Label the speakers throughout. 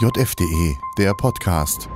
Speaker 1: JFDE, der Podcast.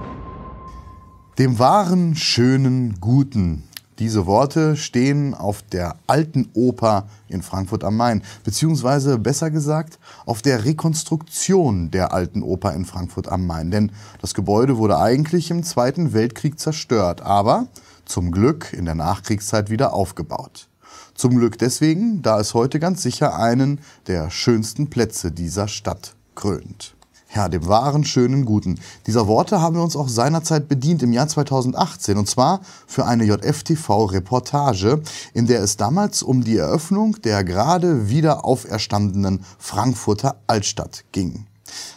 Speaker 1: Dem wahren, schönen, guten. Diese Worte stehen auf der alten Oper in Frankfurt am Main, beziehungsweise besser gesagt auf der Rekonstruktion der alten Oper in Frankfurt am Main. Denn das Gebäude wurde eigentlich im Zweiten Weltkrieg zerstört, aber zum Glück in der Nachkriegszeit wieder aufgebaut. Zum Glück deswegen, da es heute ganz sicher einen der schönsten Plätze dieser Stadt krönt. Ja, dem wahren, schönen, guten. Dieser Worte haben wir uns auch seinerzeit bedient im Jahr 2018 und zwar für eine JFTV-Reportage, in der es damals um die Eröffnung der gerade wieder auferstandenen Frankfurter Altstadt ging.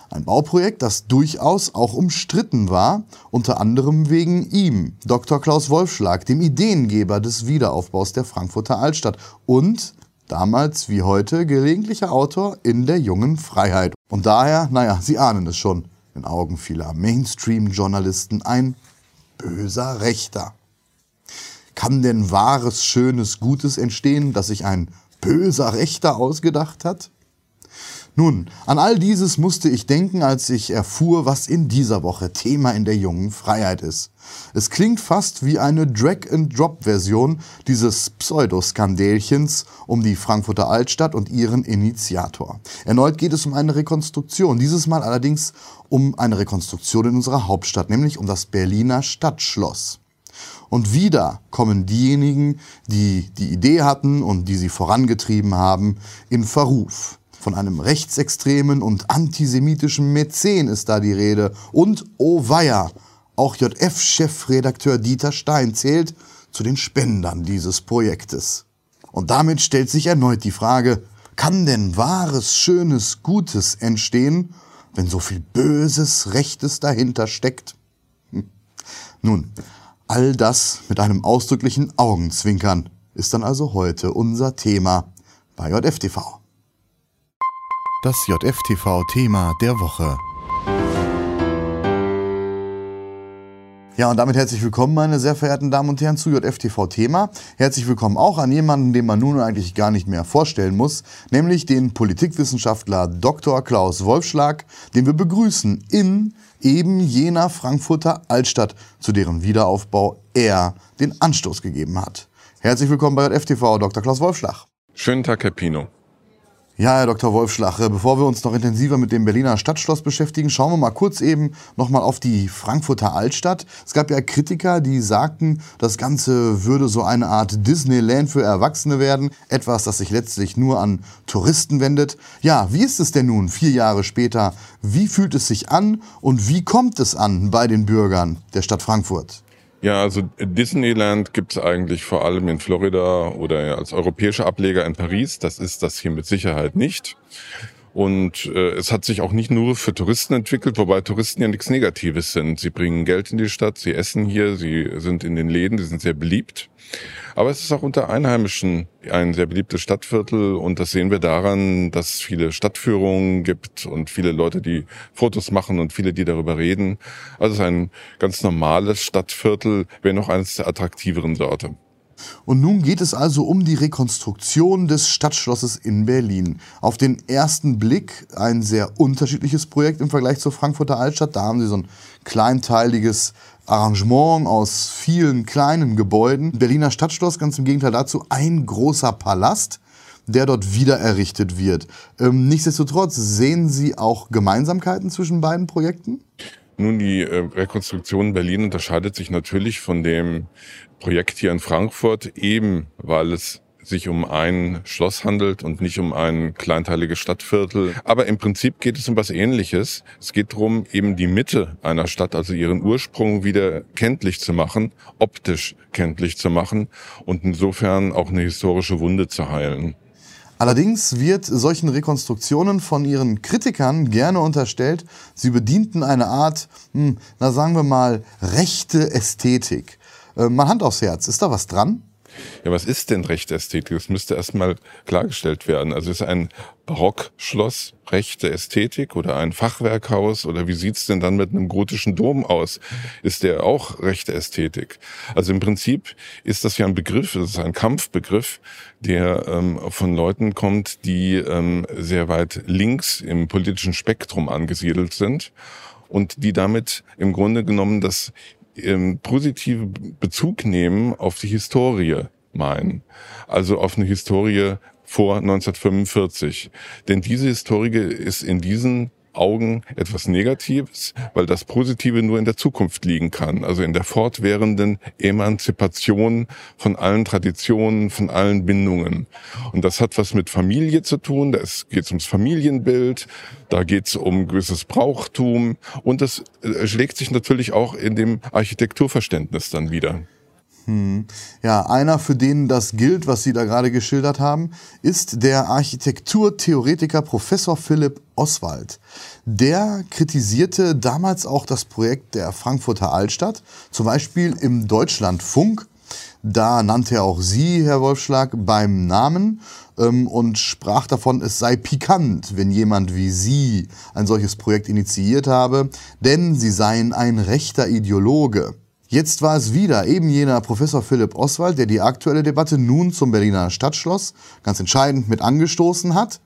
Speaker 1: Ein Bauprojekt, das durchaus auch umstritten war, unter anderem wegen ihm, Dr. Klaus Wolfschlag, dem Ideengeber des Wiederaufbaus der Frankfurter Altstadt und damals wie heute gelegentlicher Autor in der jungen Freiheit. Und daher, naja, Sie ahnen es schon, in Augen vieler Mainstream-Journalisten ein böser Rechter. Kann denn wahres, schönes, Gutes entstehen, das sich ein böser Rechter ausgedacht hat? Nun, an all dieses musste ich denken, als ich erfuhr, was in dieser Woche Thema in der jungen Freiheit ist. Es klingt fast wie eine Drag-and-Drop-Version dieses Pseudoskandälchens um die Frankfurter Altstadt und ihren Initiator. Erneut geht es um eine Rekonstruktion, dieses Mal allerdings um eine Rekonstruktion in unserer Hauptstadt, nämlich um das Berliner Stadtschloss. Und wieder kommen diejenigen, die die Idee hatten und die sie vorangetrieben haben, in Verruf. Von einem rechtsextremen und antisemitischen Mäzen ist da die Rede. Und, oh weia, auch JF-Chefredakteur Dieter Stein zählt zu den Spendern dieses Projektes. Und damit stellt sich erneut die Frage, kann denn wahres, schönes, Gutes entstehen, wenn so viel Böses, Rechtes dahinter steckt? Hm. Nun, all das mit einem ausdrücklichen Augenzwinkern ist dann also heute unser Thema bei JFTV das JFTV-Thema der Woche. Ja, und damit herzlich willkommen, meine sehr verehrten Damen und Herren, zu JFTV-Thema. Herzlich willkommen auch an jemanden, den man nun eigentlich gar nicht mehr vorstellen muss, nämlich den Politikwissenschaftler Dr. Klaus Wolfschlag, den wir begrüßen in eben jener Frankfurter Altstadt, zu deren Wiederaufbau er den Anstoß gegeben hat. Herzlich willkommen bei JFTV, Dr. Klaus Wolfschlag.
Speaker 2: Schönen Tag, Herr Pino.
Speaker 1: Ja, Herr Dr. Wolfschlach, bevor wir uns noch intensiver mit dem Berliner Stadtschloss beschäftigen, schauen wir mal kurz eben nochmal auf die Frankfurter Altstadt. Es gab ja Kritiker, die sagten, das Ganze würde so eine Art Disneyland für Erwachsene werden. Etwas, das sich letztlich nur an Touristen wendet. Ja, wie ist es denn nun, vier Jahre später? Wie fühlt es sich an und wie kommt es an bei den Bürgern der Stadt Frankfurt?
Speaker 2: Ja, also Disneyland gibt's eigentlich vor allem in Florida oder als europäischer Ableger in Paris. Das ist das hier mit Sicherheit nicht. Und äh, es hat sich auch nicht nur für Touristen entwickelt, wobei Touristen ja nichts Negatives sind. Sie bringen Geld in die Stadt, sie essen hier, sie sind in den Läden, sie sind sehr beliebt. Aber es ist auch unter Einheimischen ein sehr beliebtes Stadtviertel und das sehen wir daran, dass es viele Stadtführungen gibt und viele Leute, die Fotos machen und viele, die darüber reden. Also es ist ein ganz normales Stadtviertel, wenn noch eines der attraktiveren Sorte.
Speaker 1: Und nun geht es also um die Rekonstruktion des Stadtschlosses in Berlin. Auf den ersten Blick ein sehr unterschiedliches Projekt im Vergleich zur Frankfurter Altstadt. Da haben Sie so ein kleinteiliges Arrangement aus vielen kleinen Gebäuden. Berliner Stadtschloss, ganz im Gegenteil dazu, ein großer Palast der dort wieder errichtet wird. Ähm, nichtsdestotrotz sehen Sie auch Gemeinsamkeiten zwischen beiden Projekten?
Speaker 2: Nun, die äh, Rekonstruktion Berlin unterscheidet sich natürlich von dem Projekt hier in Frankfurt, eben weil es sich um ein Schloss handelt und nicht um ein kleinteiliges Stadtviertel. Aber im Prinzip geht es um was Ähnliches. Es geht darum, eben die Mitte einer Stadt, also ihren Ursprung wieder kenntlich zu machen, optisch kenntlich zu machen und insofern auch eine historische Wunde zu heilen.
Speaker 1: Allerdings wird solchen Rekonstruktionen von ihren Kritikern gerne unterstellt, sie bedienten eine Art, hm, na sagen wir mal, rechte Ästhetik. Äh, mal Hand aufs Herz, ist da was dran?
Speaker 2: Ja, was ist denn rechte Ästhetik? Das müsste erstmal klargestellt werden. Also ist ein Barockschloss rechte Ästhetik oder ein Fachwerkhaus oder wie sieht's denn dann mit einem gotischen Dom aus? Ist der auch rechte Ästhetik? Also im Prinzip ist das ja ein Begriff, das ist ein Kampfbegriff, der ähm, von Leuten kommt, die ähm, sehr weit links im politischen Spektrum angesiedelt sind und die damit im Grunde genommen das ähm, positive Bezug nehmen auf die Historie meinen. Also auf eine Historie vor 1945. Denn diese Historie ist in diesen Augen etwas Negatives, weil das Positive nur in der Zukunft liegen kann, also in der fortwährenden Emanzipation von allen Traditionen, von allen Bindungen. Und das hat was mit Familie zu tun, da geht es ums Familienbild, da geht es um gewisses Brauchtum und das äh, schlägt sich natürlich auch in dem Architekturverständnis dann wieder.
Speaker 1: Hm. Ja, einer, für den das gilt, was Sie da gerade geschildert haben, ist der Architekturtheoretiker Professor Philipp Oswald. Der kritisierte damals auch das Projekt der Frankfurter Altstadt, zum Beispiel im Deutschlandfunk. Da nannte er auch Sie, Herr Wolfschlag, beim Namen ähm, und sprach davon, es sei pikant, wenn jemand wie Sie ein solches Projekt initiiert habe, denn Sie seien ein rechter Ideologe. Jetzt war es wieder eben jener Professor Philipp Oswald, der die aktuelle Debatte nun zum Berliner Stadtschloss ganz entscheidend mit angestoßen hat.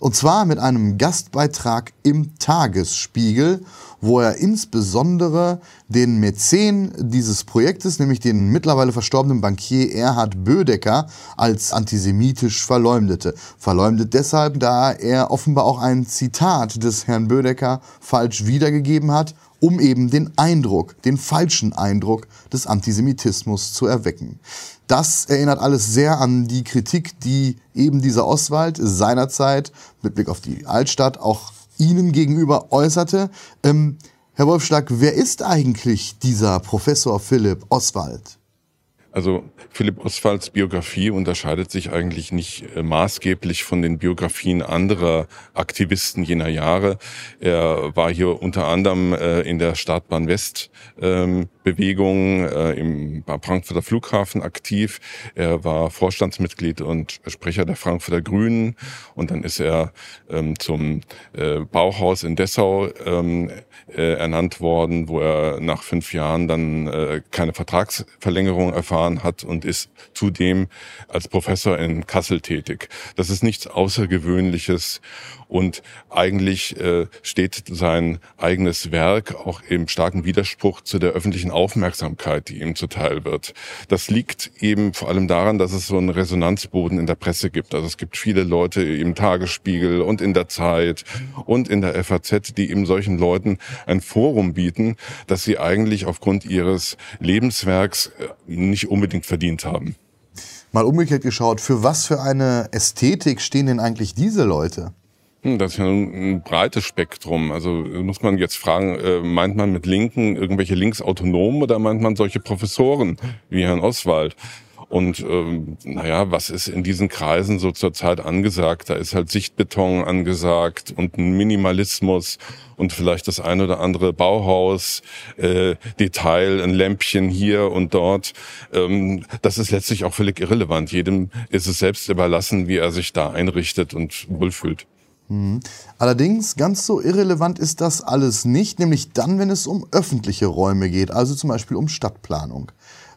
Speaker 1: Und zwar mit einem Gastbeitrag im Tagesspiegel, wo er insbesondere den Mäzen dieses Projektes, nämlich den mittlerweile verstorbenen Bankier Erhard Bödecker, als antisemitisch verleumdete. Verleumdet deshalb, da er offenbar auch ein Zitat des Herrn Bödecker falsch wiedergegeben hat um eben den Eindruck, den falschen Eindruck des Antisemitismus zu erwecken. Das erinnert alles sehr an die Kritik, die eben dieser Oswald seinerzeit mit Blick auf die Altstadt auch Ihnen gegenüber äußerte. Ähm, Herr Wolfschlag, wer ist eigentlich dieser Professor Philipp Oswald?
Speaker 2: Also Philipp Oswalds Biografie unterscheidet sich eigentlich nicht äh, maßgeblich von den Biografien anderer Aktivisten jener Jahre. Er war hier unter anderem äh, in der Startbahn West ähm, Bewegung äh, im Frankfurter Flughafen aktiv. Er war Vorstandsmitglied und Sprecher der Frankfurter Grünen und dann ist er ähm, zum Bauhaus in Dessau ähm, äh, ernannt worden, wo er nach fünf Jahren dann keine Vertragsverlängerung erfahren hat und ist zudem als Professor in Kassel tätig. Das ist nichts Außergewöhnliches und eigentlich äh, steht sein eigenes Werk auch im starken Widerspruch zu der öffentlichen Aufmerksamkeit, die ihm zuteil wird. Das liegt eben vor allem daran, dass es so einen Resonanzboden in der Presse gibt. Also es gibt viele Leute im Tagesspiegel und in der Zeit und in der FAZ, die eben solchen Leuten ein Forum bieten, das sie eigentlich aufgrund ihres Lebenswerks äh, nicht unbedingt verdient haben.
Speaker 1: Mal umgekehrt geschaut, für was für eine Ästhetik stehen denn eigentlich diese Leute?
Speaker 2: Hm, das ist ja ein, breites Spektrum. Also muss man jetzt fragen, äh, meint man mit Linken irgendwelche Linksautonomen oder meint man solche Professoren wie Herrn Oswald? Und ähm, naja, was ist in diesen Kreisen so zurzeit angesagt? Da ist halt Sichtbeton angesagt und ein Minimalismus und vielleicht das ein oder andere Bauhaus, äh, Detail, ein Lämpchen hier und dort. Ähm, das ist letztlich auch völlig irrelevant. Jedem ist es selbst überlassen, wie er sich da einrichtet und wohlfühlt.
Speaker 1: Mhm. Allerdings, ganz so irrelevant ist das alles nicht, nämlich dann, wenn es um öffentliche Räume geht, also zum Beispiel um Stadtplanung.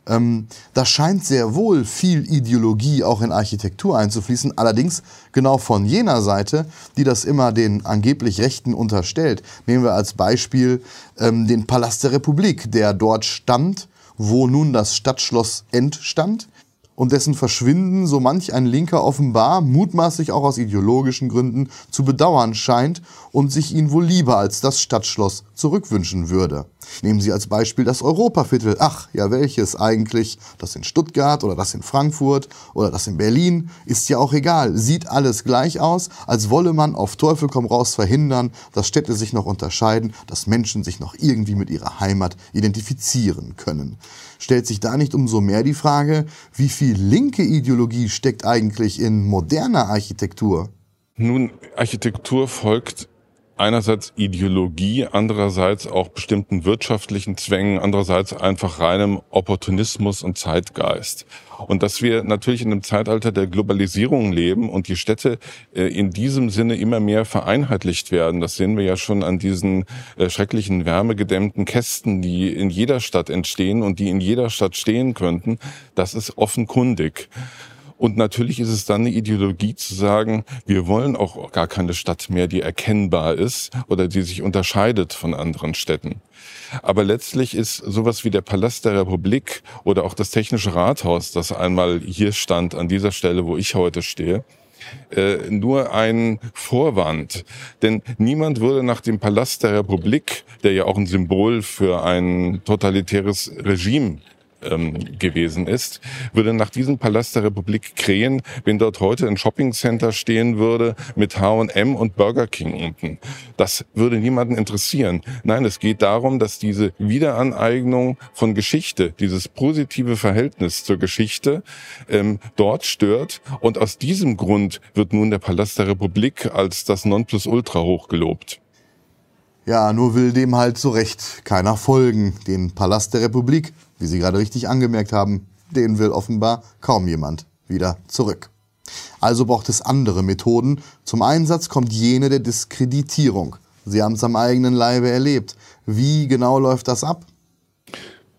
Speaker 1: Ähm, da scheint sehr wohl viel Ideologie auch in Architektur einzufließen, allerdings genau von jener Seite, die das immer den angeblich Rechten unterstellt. Nehmen wir als Beispiel ähm, den Palast der Republik, der dort stand, wo nun das Stadtschloss entstand und dessen Verschwinden so manch ein Linker offenbar, mutmaßlich auch aus ideologischen Gründen, zu bedauern scheint und sich ihn wohl lieber als das Stadtschloss zurückwünschen würde. Nehmen Sie als Beispiel das Europaviertel. Ach, ja welches eigentlich? Das in Stuttgart oder das in Frankfurt oder das in Berlin? Ist ja auch egal. Sieht alles gleich aus, als wolle man auf Teufel komm raus verhindern, dass Städte sich noch unterscheiden, dass Menschen sich noch irgendwie mit ihrer Heimat identifizieren können. Stellt sich da nicht umso mehr die Frage, wie viel linke Ideologie steckt eigentlich in moderner Architektur?
Speaker 2: Nun, Architektur folgt einerseits Ideologie, andererseits auch bestimmten wirtschaftlichen Zwängen, andererseits einfach reinem Opportunismus und Zeitgeist. Und dass wir natürlich in einem Zeitalter der Globalisierung leben und die Städte äh, in diesem Sinne immer mehr vereinheitlicht werden, das sehen wir ja schon an diesen äh, schrecklichen wärmegedämmten Kästen, die in jeder Stadt entstehen und die in jeder Stadt stehen könnten, das ist offenkundig. Und natürlich ist es dann eine Ideologie zu sagen, wir wollen auch gar keine Stadt mehr, die erkennbar ist oder die sich unterscheidet von anderen Städten. Aber letztlich ist sowas wie der Palast der Republik oder auch das Technische Rathaus, das einmal hier stand, an dieser Stelle, wo ich heute stehe, äh, nur ein Vorwand. Denn niemand würde nach dem Palast der Republik, der ja auch ein Symbol für ein totalitäres Regime ähm, gewesen ist, würde nach diesem Palast der Republik krähen, wenn dort heute ein Shoppingcenter stehen würde mit H&M und Burger King unten. Das würde niemanden interessieren. Nein, es geht darum, dass diese Wiederaneignung von Geschichte, dieses positive Verhältnis zur Geschichte ähm, dort stört und aus diesem Grund wird nun der Palast der Republik als das Nonplusultra hochgelobt.
Speaker 1: Ja, nur will dem halt so recht keiner folgen. Den Palast der Republik wie Sie gerade richtig angemerkt haben, den will offenbar kaum jemand wieder zurück. Also braucht es andere Methoden. Zum Einsatz kommt jene der Diskreditierung. Sie haben es am eigenen Leibe erlebt. Wie genau läuft das ab?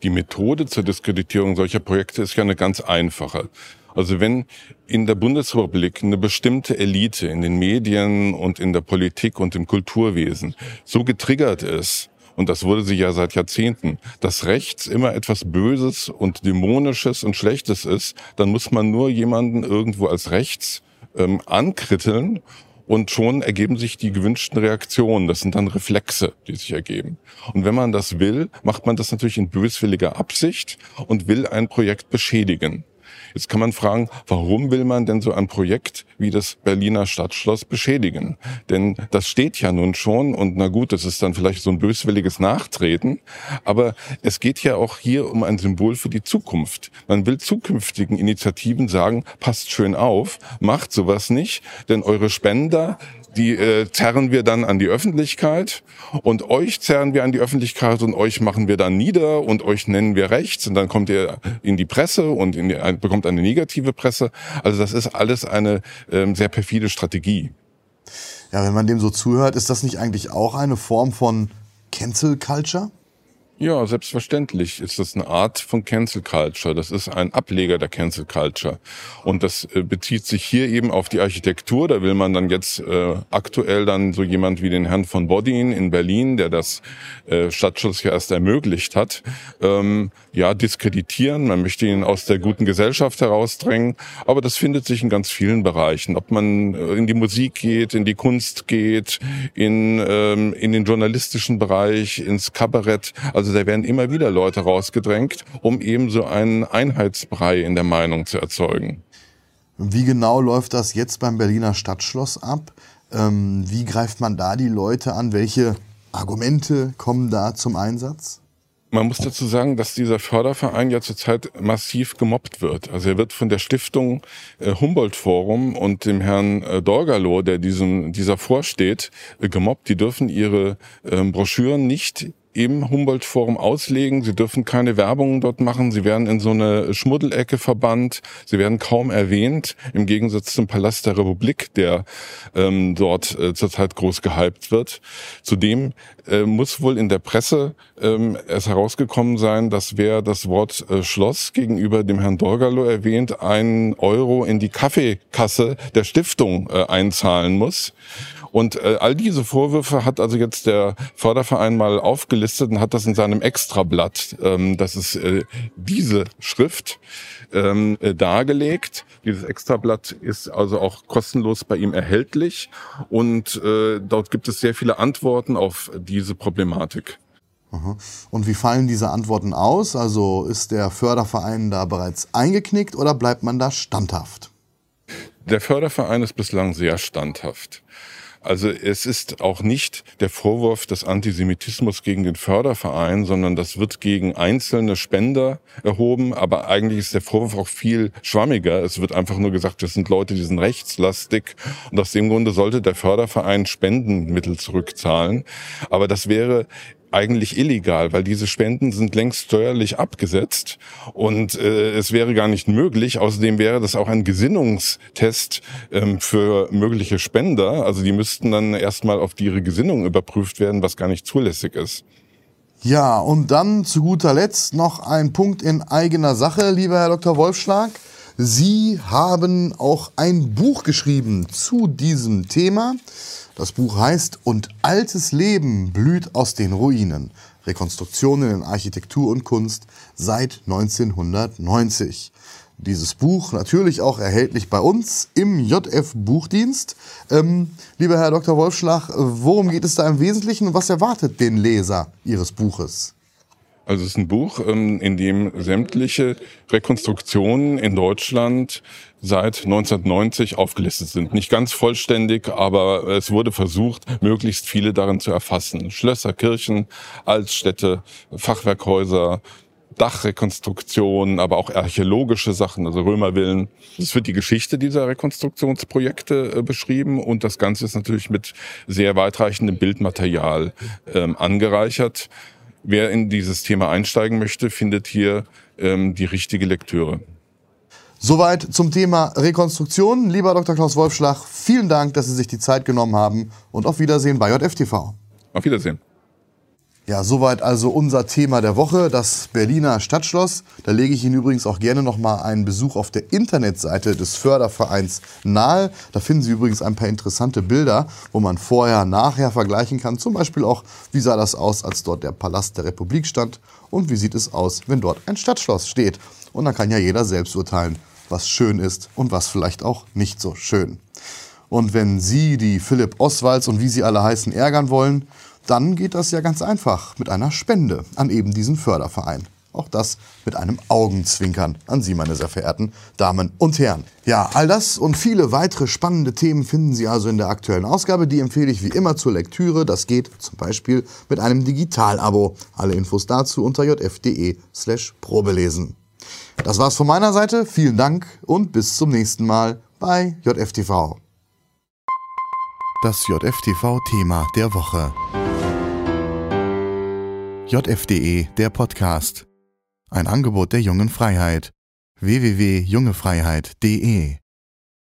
Speaker 2: Die Methode zur Diskreditierung solcher Projekte ist ja eine ganz einfache. Also wenn in der Bundesrepublik eine bestimmte Elite in den Medien und in der Politik und im Kulturwesen so getriggert ist, und das wurde sie ja seit Jahrzehnten, dass rechts immer etwas Böses und Dämonisches und Schlechtes ist, dann muss man nur jemanden irgendwo als rechts ähm, ankritteln und schon ergeben sich die gewünschten Reaktionen. Das sind dann Reflexe, die sich ergeben. Und wenn man das will, macht man das natürlich in böswilliger Absicht und will ein Projekt beschädigen. Jetzt kann man fragen, warum will man denn so ein Projekt wie das Berliner Stadtschloss beschädigen? Denn das steht ja nun schon und na gut, das ist dann vielleicht so ein böswilliges Nachtreten, aber es geht ja auch hier um ein Symbol für die Zukunft. Man will zukünftigen Initiativen sagen, passt schön auf, macht sowas nicht, denn eure Spender die äh, zerren wir dann an die Öffentlichkeit und euch zerren wir an die Öffentlichkeit und euch machen wir dann nieder und euch nennen wir rechts und dann kommt ihr in die Presse und die, bekommt eine negative Presse. Also das ist alles eine ähm, sehr perfide Strategie.
Speaker 1: Ja, wenn man dem so zuhört, ist das nicht eigentlich auch eine Form von Cancel Culture?
Speaker 2: Ja, selbstverständlich ist das eine Art von Cancel Culture. Das ist ein Ableger der Cancel Culture. Und das äh, bezieht sich hier eben auf die Architektur. Da will man dann jetzt äh, aktuell dann so jemand wie den Herrn von Bodin in Berlin, der das äh, Stadtschutz ja erst ermöglicht hat, ähm, ja, diskreditieren. Man möchte ihn aus der guten Gesellschaft herausdrängen. Aber das findet sich in ganz vielen Bereichen. Ob man äh, in die Musik geht, in die Kunst geht, in, ähm, in den journalistischen Bereich, ins Kabarett. Also also da werden immer wieder Leute rausgedrängt, um eben so einen Einheitsbrei in der Meinung zu erzeugen.
Speaker 1: Wie genau läuft das jetzt beim Berliner Stadtschloss ab? Ähm, wie greift man da die Leute an? Welche Argumente kommen da zum Einsatz?
Speaker 2: Man muss dazu sagen, dass dieser Förderverein ja zurzeit massiv gemobbt wird. Also er wird von der Stiftung äh, Humboldt Forum und dem Herrn äh, Dorgalow, der diesem, dieser vorsteht, äh, gemobbt. Die dürfen ihre ähm, Broschüren nicht im Humboldt-Forum auslegen. Sie dürfen keine Werbung dort machen. Sie werden in so eine Schmuddelecke verbannt. Sie werden kaum erwähnt, im Gegensatz zum Palast der Republik, der ähm, dort äh, zurzeit groß gehypt wird. Zudem äh, muss wohl in der Presse ähm, es herausgekommen sein, dass wer das Wort äh, Schloss gegenüber dem Herrn Dorgalo erwähnt, einen Euro in die Kaffeekasse der Stiftung äh, einzahlen muss. Und äh, all diese Vorwürfe hat also jetzt der Förderverein mal aufgelistet und hat das in seinem Extrablatt, ähm, das ist äh, diese Schrift, ähm, äh, dargelegt. Dieses Extrablatt ist also auch kostenlos bei ihm erhältlich und äh, dort gibt es sehr viele Antworten auf diese Problematik.
Speaker 1: Und wie fallen diese Antworten aus? Also ist der Förderverein da bereits eingeknickt oder bleibt man da standhaft?
Speaker 2: Der Förderverein ist bislang sehr standhaft. Also es ist auch nicht der Vorwurf des Antisemitismus gegen den Förderverein, sondern das wird gegen einzelne Spender erhoben. Aber eigentlich ist der Vorwurf auch viel schwammiger. Es wird einfach nur gesagt, das sind Leute, die sind rechtslastig. Und aus dem Grunde sollte der Förderverein Spendenmittel zurückzahlen. Aber das wäre eigentlich illegal, weil diese Spenden sind längst steuerlich abgesetzt und äh, es wäre gar nicht möglich. Außerdem wäre das auch ein Gesinnungstest ähm, für mögliche Spender. Also die müssten dann erstmal auf ihre Gesinnung überprüft werden, was gar nicht zulässig ist.
Speaker 1: Ja, und dann zu guter Letzt noch ein Punkt in eigener Sache, lieber Herr Dr. Wolfschlag. Sie haben auch ein Buch geschrieben zu diesem Thema. Das Buch heißt Und altes Leben blüht aus den Ruinen. Rekonstruktionen in Architektur und Kunst seit 1990. Dieses Buch natürlich auch erhältlich bei uns im JF Buchdienst. Ähm, lieber Herr Dr. Wolfschlag, worum geht es da im Wesentlichen und was erwartet den Leser Ihres Buches?
Speaker 2: Also es ist ein Buch, ähm, in dem sämtliche Rekonstruktionen in Deutschland seit 1990 aufgelistet sind. Nicht ganz vollständig, aber es wurde versucht, möglichst viele darin zu erfassen. Schlösser, Kirchen, Altstädte, Fachwerkhäuser, Dachrekonstruktionen, aber auch archäologische Sachen, also Römervillen. Es wird die Geschichte dieser Rekonstruktionsprojekte äh, beschrieben und das Ganze ist natürlich mit sehr weitreichendem Bildmaterial ähm, angereichert. Wer in dieses Thema einsteigen möchte, findet hier ähm, die richtige Lektüre.
Speaker 1: Soweit zum Thema Rekonstruktion. Lieber Dr. Klaus Wolfschlag, vielen Dank, dass Sie sich die Zeit genommen haben und auf Wiedersehen bei JFTV.
Speaker 2: Auf Wiedersehen.
Speaker 1: Ja, soweit also unser Thema der Woche, das Berliner Stadtschloss. Da lege ich Ihnen übrigens auch gerne noch mal einen Besuch auf der Internetseite des Fördervereins nahe. Da finden Sie übrigens ein paar interessante Bilder, wo man vorher, nachher vergleichen kann. Zum Beispiel auch, wie sah das aus, als dort der Palast der Republik stand und wie sieht es aus, wenn dort ein Stadtschloss steht. Und dann kann ja jeder selbst urteilen, was schön ist und was vielleicht auch nicht so schön. Und wenn Sie die Philipp Oswalds und wie sie alle heißen ärgern wollen, dann geht das ja ganz einfach mit einer Spende an eben diesen Förderverein. Auch das mit einem Augenzwinkern an Sie, meine sehr verehrten Damen und Herren. Ja, all das und viele weitere spannende Themen finden Sie also in der aktuellen Ausgabe. Die empfehle ich wie immer zur Lektüre. Das geht zum Beispiel mit einem Digital-Abo. Alle Infos dazu unter jf.de slash probelesen. Das war's von meiner Seite. Vielen Dank und bis zum nächsten Mal bei JFTV.
Speaker 3: Das JFTV-Thema der Woche. JFDE, der Podcast. Ein Angebot der jungen Freiheit. www.jungefreiheit.de